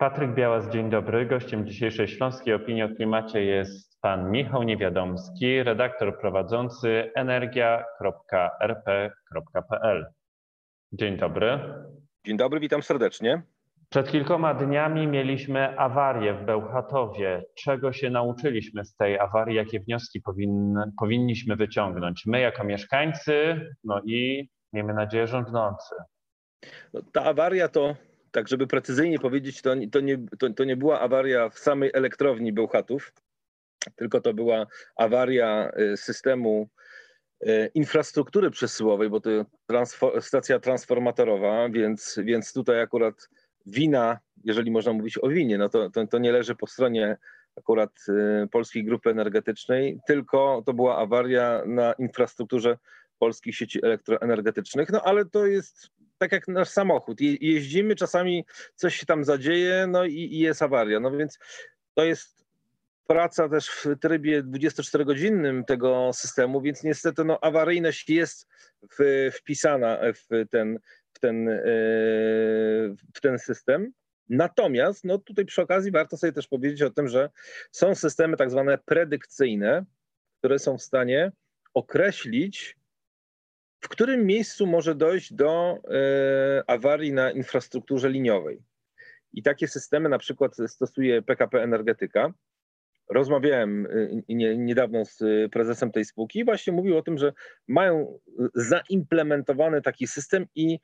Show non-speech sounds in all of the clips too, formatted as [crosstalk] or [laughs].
Patryk Białas, dzień dobry. Gościem dzisiejszej Śląskiej Opinii o Klimacie jest pan Michał Niewiadomski, redaktor prowadzący energia.rp.pl. Dzień dobry. Dzień dobry, witam serdecznie. Przed kilkoma dniami mieliśmy awarię w Bełchatowie. Czego się nauczyliśmy z tej awarii? Jakie wnioski powinny, powinniśmy wyciągnąć? My jako mieszkańcy, no i miejmy nadzieję rządzący. No, ta awaria to tak żeby precyzyjnie powiedzieć, to, to, nie, to, to nie była awaria w samej elektrowni Bełchatów, tylko to była awaria y, systemu y, infrastruktury przesyłowej, bo to transfor stacja transformatorowa, więc, więc tutaj akurat wina, jeżeli można mówić o winie, no to, to, to nie leży po stronie akurat y, Polskiej Grupy Energetycznej, tylko to była awaria na infrastrukturze polskich sieci elektroenergetycznych. No ale to jest tak jak nasz samochód. Je, jeździmy, czasami coś się tam zadzieje, no i, i jest awaria. No więc to jest praca też w trybie 24-godzinnym tego systemu, więc niestety no, awaryjność jest w, wpisana w ten, w, ten, e, w ten system. Natomiast no, tutaj przy okazji warto sobie też powiedzieć o tym, że są systemy tak zwane predykcyjne, które są w stanie określić w którym miejscu może dojść do e, awarii na infrastrukturze liniowej. I takie systemy na przykład stosuje PKP Energetyka. Rozmawiałem e, niedawno z prezesem tej spółki i właśnie mówił o tym, że mają zaimplementowany taki system i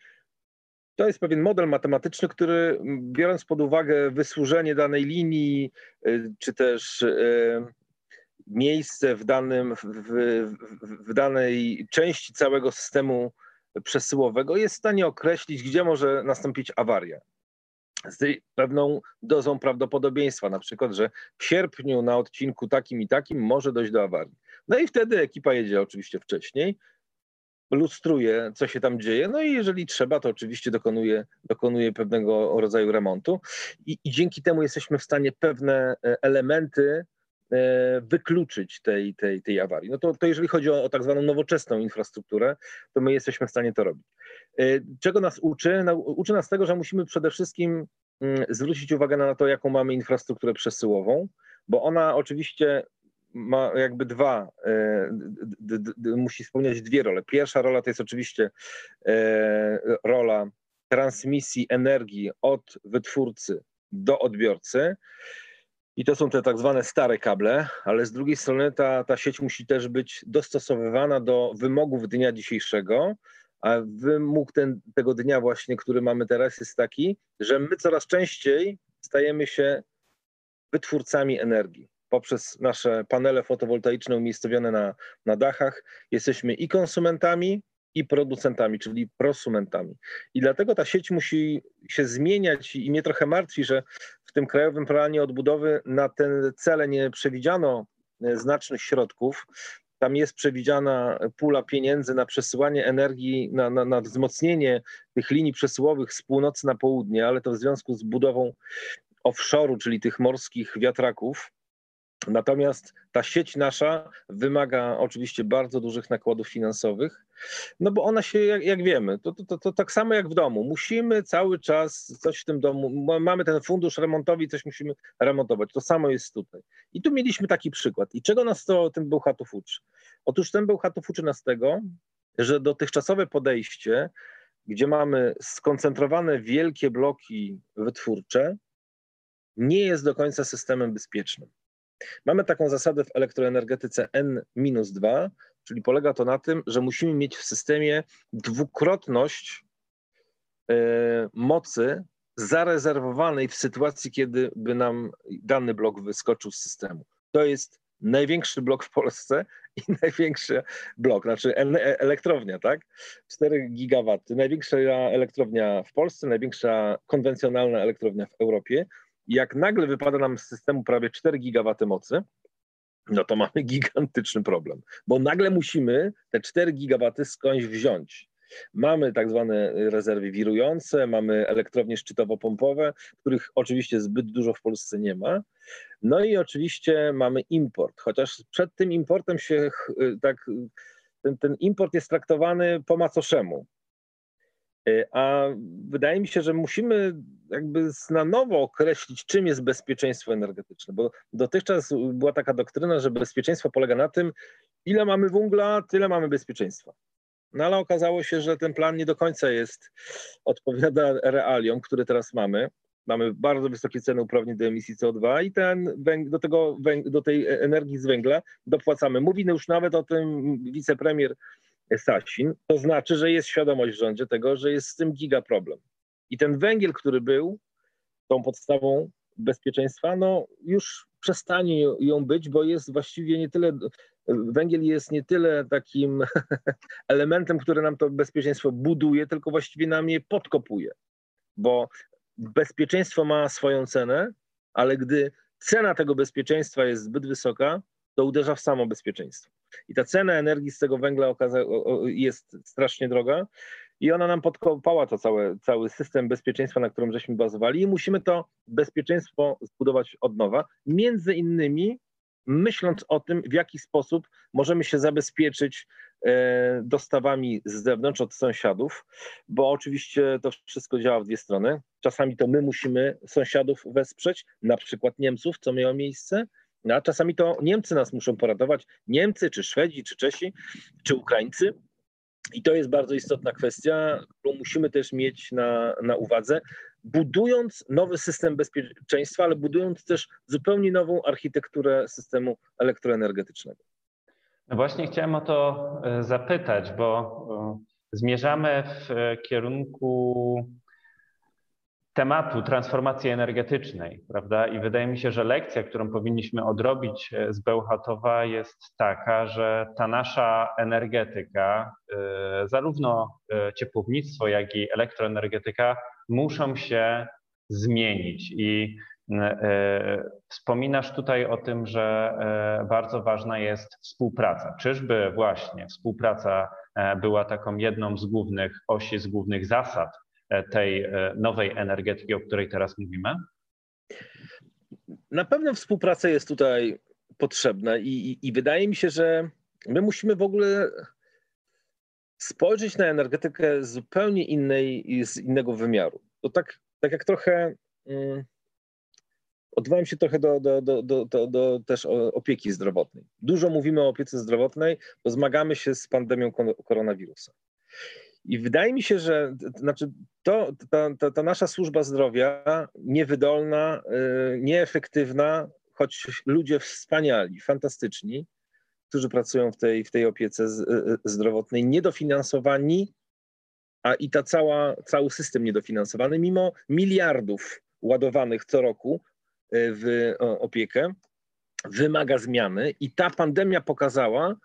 to jest pewien model matematyczny, który biorąc pod uwagę wysłużenie danej linii, e, czy też miejsce w, danym, w, w, danej części całego systemu przesyłowego jest w stanie określić, gdzie może nastąpić awaria z pewną dozą prawdopodobieństwa, na przykład, że w sierpniu na odcinku takim i takim może dojść do awarii. No i wtedy ekipa jedzie oczywiście wcześniej, lustruje, co się tam dzieje, no i jeżeli trzeba, to oczywiście dokonuje, dokonuje pewnego rodzaju remontu i, i dzięki temu jesteśmy w stanie pewne e, elementy wykluczyć tej, tej, tej awarii. No to, to jeżeli chodzi o, o tak zwaną nowoczesną infrastrukturę, to my jesteśmy w stanie to robić. E, czego nas uczy? Uczy nas tego, że musimy przede wszystkim mm, zwrócić uwagę na to, jaką mamy infrastrukturę przesyłową, bo ona oczywiście ma jakby dwa, e, d, d, d, musi spełniać dwie role. Pierwsza rola to jest oczywiście rola transmisji energii od wytwórcy do odbiorcy. I to są te tak zwane stare kable, ale z drugiej strony ta, ta sieć musi też być dostosowywana do wymogów dnia dzisiejszego, a wymóg ten, tego dnia właśnie, który mamy teraz jest taki, że my coraz częściej stajemy się wytwórcami energii. Poprzez nasze panele fotowoltaiczne umiejscowione na, na dachach jesteśmy i konsumentami, i producentami, czyli prosumentami. I dlatego ta sieć musi się zmieniać i mnie trochę martwi, że tym Krajowym Planie Odbudowy na te cele nie przewidziano e, znacznych środków. Tam jest przewidziana pula pieniędzy na przesyłanie energii, na, na, na wzmocnienie tych linii przesyłowych z północy na południe, ale to w związku z budową offshore'u, czyli tych morskich wiatraków, Natomiast ta sieć nasza wymaga oczywiście bardzo dużych nakładów finansowych, no bo ona się, jak, jak wiemy, to, to, to, to, tak samo jak w domu. Musimy cały czas coś w tym domu, mamy ten fundusz remontowy i coś musimy remontować. To samo jest tutaj. I tu mieliśmy taki przykład. I czego nas to ten Bełchatów uczy? Otóż ten Bełchatów uczy nas tego, że dotychczasowe podejście, gdzie mamy skoncentrowane wielkie bloki wytwórcze, nie jest do końca systemem bezpiecznym. Mamy taką zasadę w elektroenergetyce N-2, czyli polega to na tym, że musimy mieć w systemie dwukrotność e, mocy zarezerwowanej w sytuacji, kiedy by nam dany blok wyskoczył z systemu. To jest największy blok w Polsce i [laughs] największy blok, znaczy elektrownia, tak? 4 gigawaty, największa elektrownia w Polsce, największa konwencjonalna elektrownia w Europie jak nagle wypada nam z systemu prawie 4 gigawaty mocy, no to mamy [laughs] gigantyczny problem, bo nagle musimy te 4 gigawaty skądś wziąć. Mamy tak zwane rezerwy wirujące, mamy elektrownie szczytowo-pompowe, których oczywiście zbyt dużo w Polsce nie ma. No i oczywiście mamy import, chociaż przed tym importem się tak, ten, ten import jest traktowany po macoszemu. A wydaje mi się, że musimy jakby na nowo określić, czym jest bezpieczeństwo energetyczne, bo dotychczas była taka doktryna, że bezpieczeństwo polega na tym, ile mamy węgla, tyle mamy bezpieczeństwa. No ale okazało się, że ten plan nie do końca jest, [laughs] odpowiada realiom, które teraz mamy. Mamy bardzo wysokie ceny uprawnień do emisji CO2 i ten, do, tego, do tej energii z węgla dopłacamy. Mówi już nawet o tym wicepremier Sasin. To znaczy, że jest świadomość w rządzie tego, że jest z tym giga problem. I ten węgiel, który był tą podstawą bezpieczeństwa, no już przestanie ją być, bo jest właściwie nie tyle, węgiel jest nie tyle takim [laughs] elementem, który nam to bezpieczeństwo buduje, tylko właściwie nam je podkopuje. Bo bezpieczeństwo ma swoją cenę, ale gdy cena tego bezpieczeństwa jest zbyt wysoka, to uderza w samo bezpieczeństwo. I ta cena energii z tego węgla jest strasznie droga i ona nam podkopała to całe, cały system bezpieczeństwa, na którym żeśmy bazowali i musimy to bezpieczeństwo zbudować od nowa, między innymi myśląc o tym, w jaki sposób możemy się zabezpieczyć e, dostawami z zewnątrz od sąsiadów, bo oczywiście to wszystko działa w dwie strony. Czasami to my musimy sąsiadów wesprzeć, na przykład Niemców, co miało miejsce, a czasami to Niemcy nas muszą poratować, Niemcy, czy Szwedzi, czy Czesi, czy Ukraińcy. I to jest bardzo istotna kwestia, którą musimy też mieć na, na uwadze, budując nowy system bezpieczeństwa, ale budując też zupełnie nową architekturę systemu elektroenergetycznego. No właśnie chciałem o to e, zapytać, bo e, zmierzamy w kierunku tematu transformacji energetycznej, prawda? I wydaje mi się, że lekcja, którą powinniśmy odrobić e, z Bełchatowa jest taka, że ta nasza energetyka, e, zarówno e, ciepłownictwo, jak i elektroenergetyka muszą się zmienić. I wspominasz tutaj o tym, że bardzo ważna jest współpraca. Czyżby właśnie współpraca była taką jedną z głównych osi, z głównych zasad tej e, nowej energetyki, o której teraz mówimy? Na pewno współpraca jest tutaj potrzebna i, i, i wydaje mi się, że my musimy w ogóle spojrzeć na energetykę z zupełnie innej, z innego wymiaru. To tak, tak jak trochę um, odwołam się trochę do, do, do, do, do, do też opieki zdrowotnej. Dużo mówimy o opiece zdrowotnej, bo zmagamy się z pandemią koronawirusa. I wydaje mi się, że znaczy to, ta, ta, ta nasza służba zdrowia niewydolna, y, nieefektywna, choć ludzie wspaniali, fantastyczni, którzy pracują w tej, w tej opiece y, y, zdrowotnej, niedofinansowani, a i ta cała, cały system niedofinansowany, mimo miliardów ładowanych co roku w opiekę, wymaga zmiany i ta pandemia pokazała,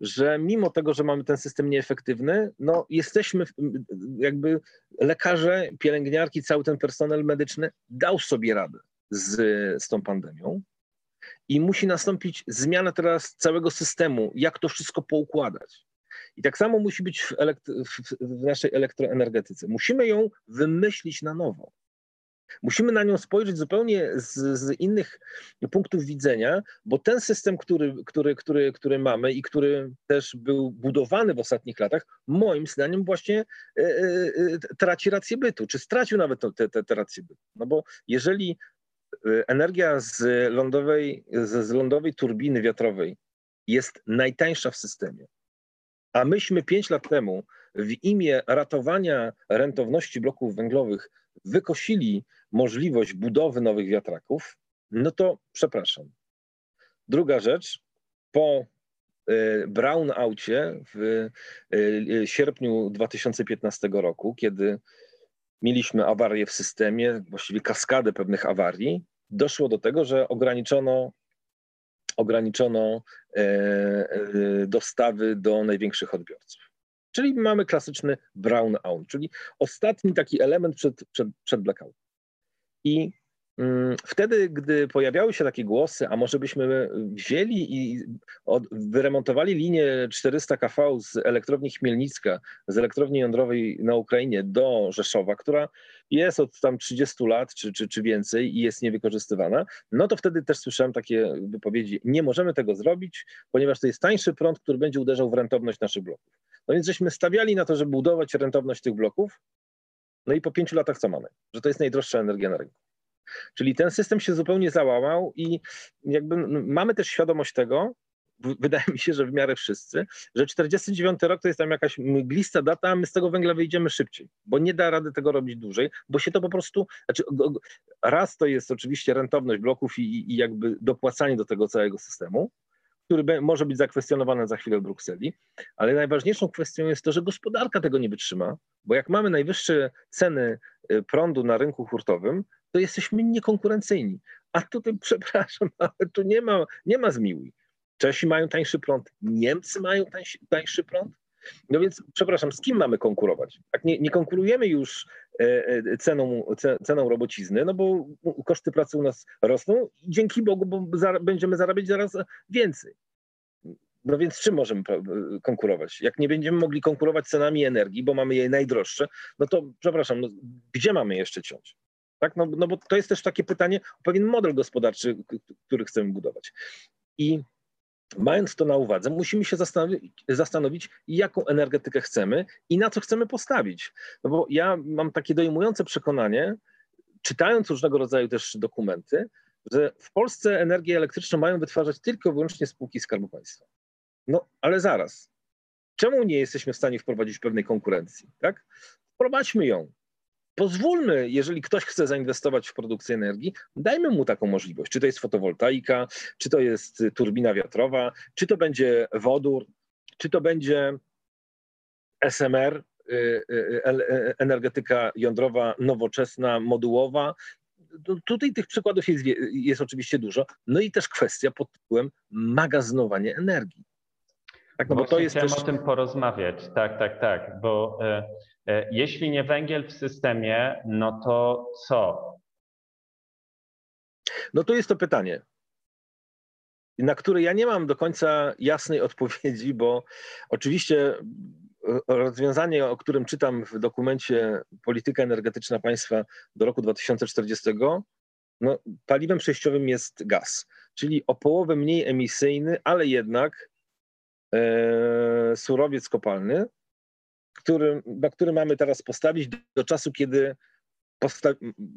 że mimo tego, że mamy ten system nieefektywny, no jesteśmy, jakby lekarze, pielęgniarki, cały ten personel medyczny dał sobie radę z, z tą pandemią i musi nastąpić zmiana teraz całego systemu, jak to wszystko poukładać. I tak samo musi być w, w, w naszej elektroenergetyce. Musimy ją wymyślić na nowo. Musimy na nią spojrzeć zupełnie z, z, innych punktów widzenia, bo ten system, który, który, który, który mamy i który też był budowany w ostatnich latach, moim zdaniem właśnie e, e traci rację bytu, czy stracił nawet tę rację bytu. No bo jeżeli energia z lądowej, z, z lądowej turbiny wiatrowej jest najtańsza w systemie, a myśmy pięć lat temu w imię ratowania rentowności bloków węglowych wykosili możliwość budowy nowych wiatraków, no to przepraszam. Druga rzecz, po e, brownoutie w e, sierpniu 2015 roku, kiedy mieliśmy awarię w systemie, właściwie kaskadę pewnych awarii, doszło do tego, że ograniczono, ograniczono e, dostawy do największych odbiorców. Czyli mamy klasyczny brownout, czyli ostatni taki element przed, przed, przed blackoutem. I mm, Wtedy, gdy pojawiały się takie głosy, a może byśmy wzięli i od, wyremontowali linię 400 kV z elektrowni Chmielnicka, z elektrowni jądrowej na Ukrainie do Rzeszowa, która jest od tam 30 lat czy, czy, czy więcej i jest niewykorzystywana, no to wtedy też słyszałem takie wypowiedzi, nie możemy tego zrobić, ponieważ to jest tańszy prąd, który będzie uderzał w rentowność naszych bloków. No więc żeśmy stawiali na to, żeby budować rentowność tych bloków, No i po pięciu latach co mamy? Że to jest najdroższa energia na rynku. Czyli ten system się zupełnie załamał i jakby mamy też świadomość tego, wydaje mi się, że w miarę wszyscy, że 49 rok to jest tam jakaś mglista data, a my z tego węgla wyjdziemy szybciej, bo nie da rady tego robić dłużej, bo się to po prostu, znaczy raz to jest oczywiście rentowność bloków i, i jakby dopłacanie do tego całego systemu, który może być zakwestionowany za chwilę w Brukseli, ale najważniejszą kwestią jest to, że gospodarka tego nie wytrzyma, bo jak mamy najwyższe ceny y, prądu na rynku hurtowym, to jesteśmy niekonkurencyjni. A tutaj, [laughs] przepraszam, ale tu nie ma, nie ma zmiłuj. Czesi mają tańszy prąd, Niemcy mają tańszy, tańszy prąd. No więc, przepraszam, z kim mamy konkurować? Jak nie, nie konkurujemy już ceną, ceną robocizny, no bo koszty pracy u nas rosną i dzięki Bogu, bo będziemy zarabiać zaraz więcej. No więc czym możemy konkurować? Jak nie będziemy mogli konkurować cenami energii, bo mamy je najdroższe, no to przepraszam, no, gdzie mamy jeszcze ciąć? Tak? No, no bo to jest też takie pytanie o pewien model gospodarczy, który chcemy budować. I Mając to na uwadze, musimy się zastanowić, zastanowić, jaką energetykę chcemy i na co chcemy postawić. No bo ja mam takie dojmujące przekonanie, czytając różnego rodzaju też dokumenty, że w Polsce energię elektryczną mają wytwarzać tylko i wyłącznie spółki Skarbu Państwa. No, ale zaraz. Czemu nie jesteśmy w stanie wprowadzić pewnej konkurencji? Tak? Wprowadźmy ją pozwólmy, jeżeli ktoś chce zainwestować w produkcję energii, dajmy mu taką możliwość. Czy to jest fotowoltaika, czy to jest turbina wiatrowa, czy to będzie wodór, czy to będzie SMR, y, y, y, energetyka jądrowa nowoczesna, modułowa. Tutaj tych przykładów jest, jest oczywiście dużo. No i też kwestia pod tytułem magazynowanie energii. Tak, no bo to jest chciałem też... o tym porozmawiać. Tak, tak, tak, bo e, e, jeśli nie węgiel w systemie, no to co? No to jest to pytanie, na które ja nie mam do końca jasnej [laughs] odpowiedzi, bo oczywiście e, rozwiązanie, o którym czytam w dokumencie Polityka energetyczna państwa do roku 2040, no, paliwem przejściowym jest gaz, czyli o połowę mniej emisyjny, ale jednak surowiec kopalny, który, na który mamy teraz postawić do czasu, kiedy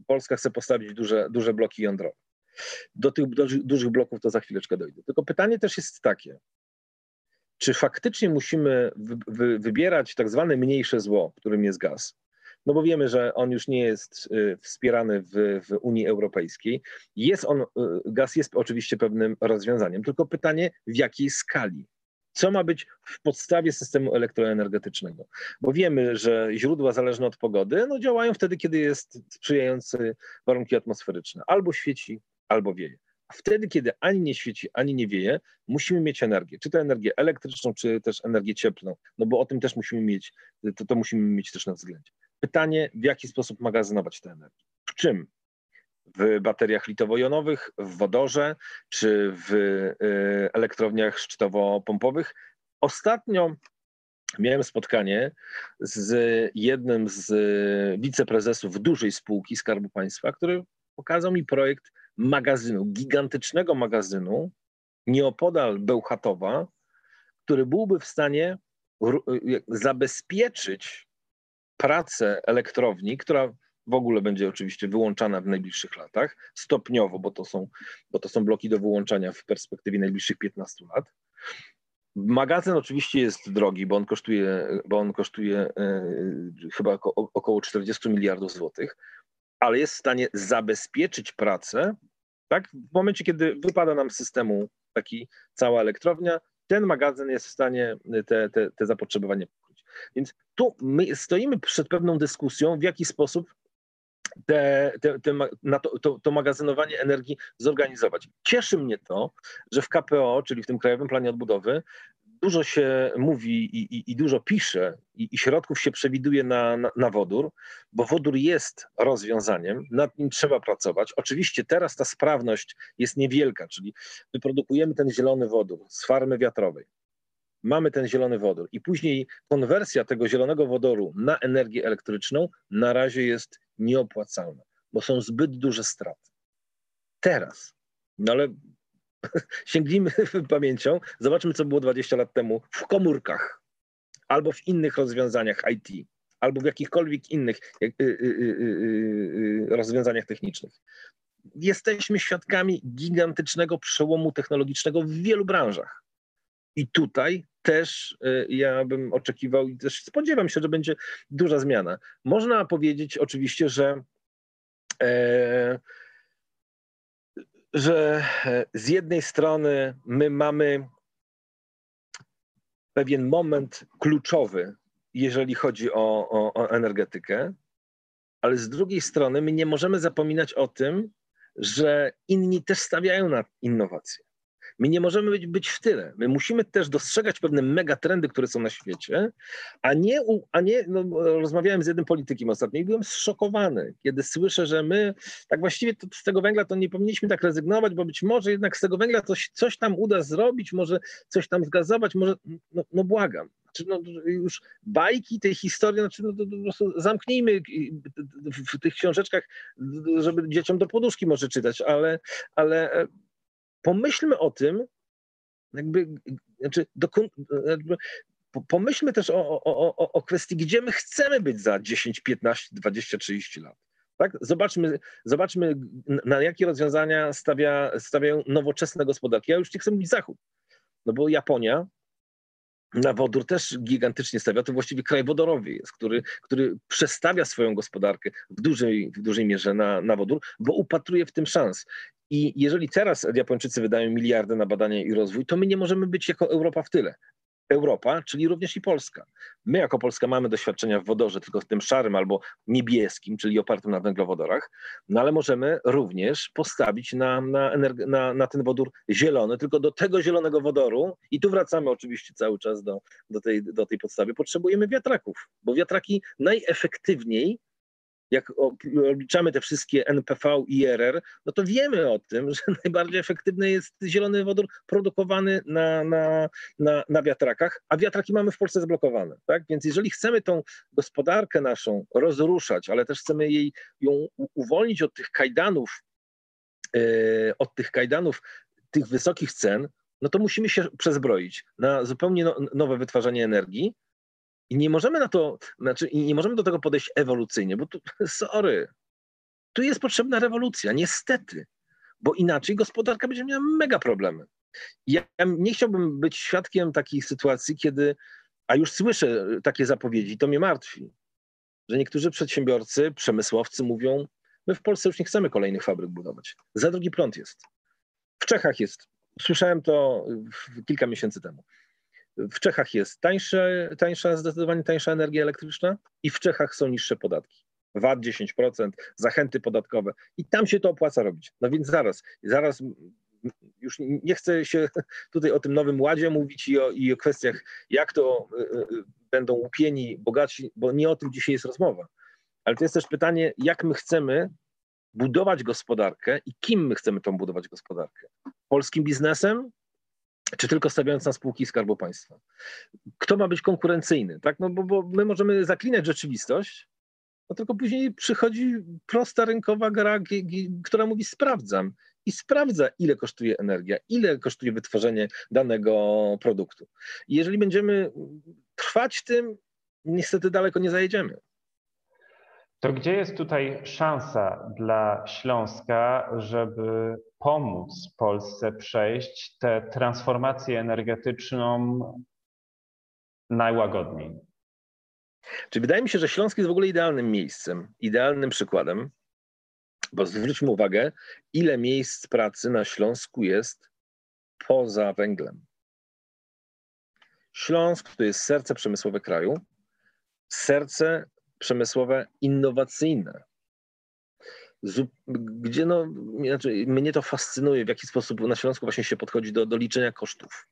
Polska chce postawić duże, duże bloki jądrowe. Do tych dużych bloków to za chwileczkę dojdę. Tylko pytanie też jest takie, czy faktycznie musimy wy, wybierać tak zwane mniejsze zło, którym jest gaz? No bo wiemy, że on już nie jest y, wspierany w, w Unii Europejskiej. Jest on, y, gaz jest oczywiście pewnym rozwiązaniem, tylko pytanie w jakiej skali? Co ma być w podstawie systemu elektroenergetycznego. Bo wiemy, że źródła zależne od pogody no, działają wtedy, kiedy jest sprzyjający warunki atmosferyczne. Albo świeci, albo wieje. A wtedy, kiedy ani nie świeci, ani nie wieje, musimy mieć energię. Czy to energię elektryczną, czy też energię cieplną. No bo o tym też musimy mieć, to, to musimy mieć też na względzie. Pytanie, w jaki sposób magazynować tę energię? W czym? W bateriach litowo-jonowych, w wodorze czy w y, elektrowniach szczytowo-pompowych. Ostatnio miałem spotkanie z jednym z wiceprezesów dużej spółki Skarbu Państwa, który pokazał mi projekt magazynu, gigantycznego magazynu nieopodal Bełchatowa, który byłby w stanie zabezpieczyć pracę elektrowni, która w ogóle będzie oczywiście wyłączana w najbliższych latach, stopniowo, bo to są, bo to są bloki do wyłączania w perspektywie najbliższych 15 lat. Magazyn oczywiście jest drogi, bo on kosztuje, bo on kosztuje e, chyba około 40 miliardów złotych, ale jest w stanie zabezpieczyć pracę, tak? W momencie, kiedy wypada nam z systemu taki cała elektrownia, ten magazyn jest w stanie te, te, te zapotrzebowanie pokryć. Więc tu my stoimy przed pewną dyskusją, w jaki sposób te, te, te, to, to, to, magazynowanie energii zorganizować. Cieszy mnie to, że w KPO, czyli w tym Krajowym Planie Odbudowy, dużo się mówi i, i, i dużo pisze i, i, środków się przewiduje na, na, na, wodór, bo wodór jest rozwiązaniem, nad nim trzeba pracować. Oczywiście teraz ta sprawność jest niewielka, czyli wyprodukujemy ten zielony wodór z farmy wiatrowej. Mamy ten zielony wodór i później konwersja tego zielonego wodoru na energię elektryczną na razie jest nieopłacalne, bo są zbyt duże straty. Teraz, no ale [laughs] sięgnijmy [laughs] pamięcią, zobaczmy, co było 20 lat temu w komórkach albo w innych rozwiązaniach IT, albo w jakichkolwiek innych y, y, y, rozwiązaniach technicznych. Jesteśmy świadkami gigantycznego przełomu technologicznego w wielu branżach. I tutaj też ja bym oczekiwał i też spodziewam się, że będzie duża zmiana. Można powiedzieć oczywiście, że, e, że z jednej strony my mamy pewien moment kluczowy, jeżeli chodzi o, o, o energetykę, ale z drugiej strony my nie możemy zapominać o tym, że inni też stawiają na innowacje. My nie możemy być, być w tyle. My musimy też dostrzegać pewne megatrendy, które są na świecie, a nie, a nie no, rozmawiałem z jednym politykiem ostatnio i byłem zszokowany, kiedy słyszę, że my tak właściwie to, z tego węgla to nie powinniśmy tak rezygnować, bo być może jednak z tego węgla coś, coś tam uda zrobić, może coś tam zgazować, może, no, no błagam. Znaczy, no, już bajki tej historii, znaczy, no, to, to po prostu zamknijmy w tych książeczkach, żeby dzieciom do poduszki może czytać, ale, ale e, pomyślmy o tym, jakby, znaczy, jakby pomyślmy też o, o, o, o kwestii, gdzie my chcemy być za 10, 15, 20, 30 lat. Tak? Zobaczmy, zobaczmy, na jakie rozwiązania stawia, stawiają nowoczesne gospodarki. Ja już nie chcę mówić Zachód, no bo Japonia na wodór też gigantycznie stawia. To właściwie kraj wodorowy jest, który, który przestawia swoją gospodarkę w dużej, w dużej mierze na, na wodór, bo upatruje w tym szans. I jeżeli teraz Japończycy wydają miliardy na badania i rozwój, to my nie możemy być jako Europa w tyle. Europa, czyli również i Polska. My jako Polska mamy doświadczenia w wodorze, tylko w tym szarym albo niebieskim, czyli opartym na węglowodorach, no ale możemy również postawić na, na, na, na ten wodór zielony, tylko do tego zielonego wodoru, i tu wracamy oczywiście cały czas do, do, tej, do tej podstawy, potrzebujemy wiatraków, bo wiatraki najefektywniej jak obliczamy te wszystkie NPV i IRR, no to wiemy o tym, że [laughs] najbardziej efektywny jest zielony wodór produkowany na, na, na, na wiatrakach, a wiatraki mamy w Polsce zablokowane. Tak? Więc jeżeli chcemy tą gospodarkę naszą rozruszać, ale też chcemy jej, ją uwolnić od tych kajdanów, yy, od tych kajdanów tych wysokich cen, no to musimy się przezbroić na zupełnie no, nowe wytwarzanie energii, i nie możemy na to, znaczy nie możemy do tego podejść ewolucyjnie, bo tu, [laughs] sorry, tu jest potrzebna rewolucja, niestety, bo inaczej gospodarka będzie miała mega problemy. Ja nie chciałbym być świadkiem takiej sytuacji, kiedy, a już słyszę takie zapowiedzi, to mnie martwi, że niektórzy przedsiębiorcy, przemysłowcy mówią, my w Polsce już nie chcemy kolejnych fabryk budować. Za drugi prąd jest. W Czechach jest. Słyszałem to kilka miesięcy temu. W Czechach jest tańsze, tańsza, zdecydowanie tańsza energia elektryczna i w Czechach są niższe podatki. VAT 10%, zachęty podatkowe i tam się to opłaca robić. No więc zaraz, zaraz już nie chcę się [laughs] tutaj o tym nowym ładzie mówić i o, i o kwestiach, jak to y, y, będą łupieni bogaci, bo nie o tym dzisiaj jest rozmowa. Ale to jest też pytanie, jak my chcemy budować gospodarkę i kim my chcemy tą budować gospodarkę. Polskim biznesem, czy tylko stawiając na spółki Skarbu Państwa. Kto ma być konkurencyjny? Tak? No bo, bo my możemy zaklinać rzeczywistość, no tylko później przychodzi prosta rynkowa gra, która mówi sprawdzam i sprawdza, ile kosztuje energia, ile kosztuje wytworzenie danego produktu. I jeżeli będziemy trwać tym, niestety daleko nie zajedziemy. To gdzie jest tutaj szansa dla Śląska, żeby pomóc Polsce przejść tę transformację energetyczną najłagodniej? Czy wydaje mi się, że Śląsk jest w ogóle idealnym miejscem, idealnym przykładem, bo zwróćmy uwagę, ile miejsc pracy na Śląsku jest poza węglem. Śląsk to jest serce przemysłowe kraju, serce przemysłowe innowacyjne, gdzie no, znaczy mnie to fascynuje, w jaki sposób na Śląsku właśnie się podchodzi do, do liczenia kosztów,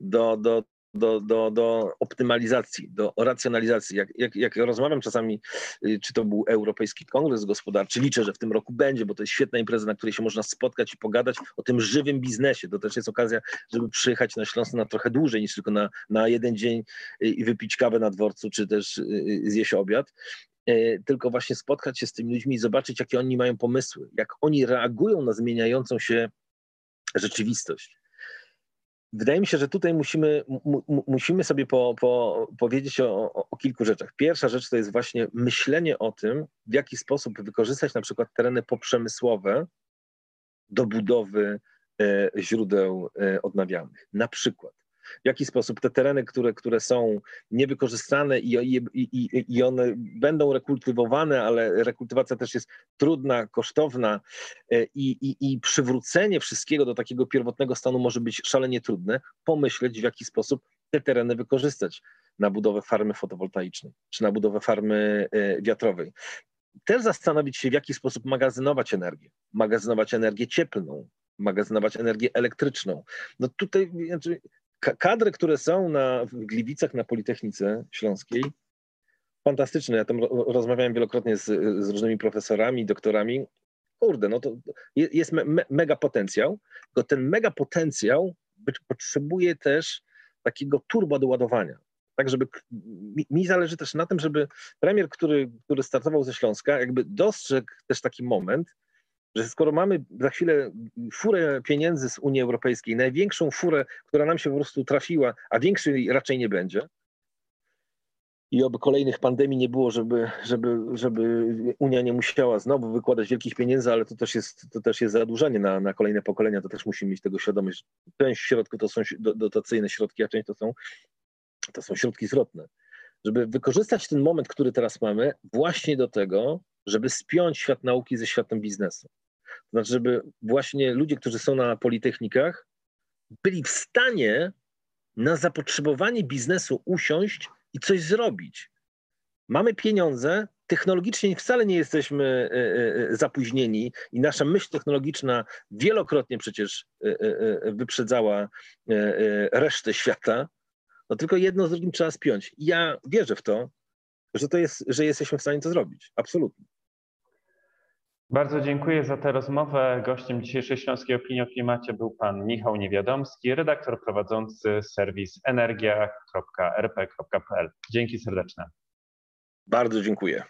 do, do, do, do, do optymalizacji, do racjonalizacji. Jak, jak, jak rozmawiam czasami, y, czy to był Europejski Kongres Gospodarczy, liczę, że w tym roku będzie, bo to jest świetna impreza, na której się można spotkać i pogadać o tym żywym biznesie. To też jest okazja, żeby przyjechać na Śląsk na trochę dłużej niż tylko na, na jeden dzień y, i wypić kawę na dworcu, czy też y, zjeść obiad tylko właśnie spotkać się z tymi ludźmi i zobaczyć, jakie oni mają pomysły, jak oni reagują na zmieniającą się rzeczywistość. Wydaje mi się, że tutaj musimy, mu, musimy sobie po, po, powiedzieć o, o, o, kilku rzeczach. Pierwsza rzecz to jest właśnie myślenie o tym, w jaki sposób wykorzystać na przykład tereny poprzemysłowe do budowy e, źródeł e, odnawialnych. Na przykład w jaki sposób te tereny, które, które są niewykorzystane i, i, i, i one będą rekultywowane, ale rekultywacja też jest trudna, kosztowna e, i, i, i przywrócenie wszystkiego do takiego pierwotnego stanu może być szalenie trudne, pomyśleć w jaki sposób te tereny wykorzystać na budowę farmy fotowoltaicznej czy na budowę farmy e, wiatrowej. Też zastanowić się, w jaki sposób magazynować energię, magazynować energię cieplną, magazynować energię elektryczną. No tutaj znaczy, kadry, które są na, w Gliwicach na Politechnice Śląskiej, fantastyczne. Ja tam rozmawiałem wielokrotnie z, z różnymi profesorami, doktorami. Kurde, no to jest me, mega potencjał, tylko ten mega potencjał potrzebuje też takiego turbo do ładowania. Tak, żeby mi, mi, zależy też na tym, żeby premier, który, który startował ze Śląska, jakby dostrzegł też taki moment, że skoro mamy za chwilę furę pieniędzy z Unii Europejskiej, największą furę, która nam się po prostu trafiła, a większej raczej nie będzie, i oby kolejnych pandemii nie było, żeby, żeby, żeby Unia nie musiała znowu wykładać wielkich pieniędzy, ale to też jest, to też jest zadłużenie na, na kolejne pokolenia, to też musimy mieć tego świadomość. Część środków to są dotacyjne środki, a część to są, to są środki zwrotne. Żeby wykorzystać ten moment, który teraz mamy, właśnie do tego, żeby spiąć świat nauki ze światem biznesu. To znaczy, żeby właśnie ludzie, którzy są na politechnikach, byli w stanie na zapotrzebowanie biznesu usiąść i coś zrobić. Mamy pieniądze, technologicznie wcale nie jesteśmy e, e, e, zapóźnieni i nasza myśl technologiczna wielokrotnie przecież wyprzedzała resztę świata. No tylko jedno z drugim trzeba spiąć. Ja wierzę w to, że to jest, że jesteśmy w stanie to zrobić. Absolutnie. Bardzo dziękuję za tę rozmowę. Gościem dzisiejszej Śląskiej Opinii o Klimacie był pan Michał Niewiadomski, redaktor prowadzący serwis energia.rp.pl. Dzięki serdeczne. Bardzo dziękuję.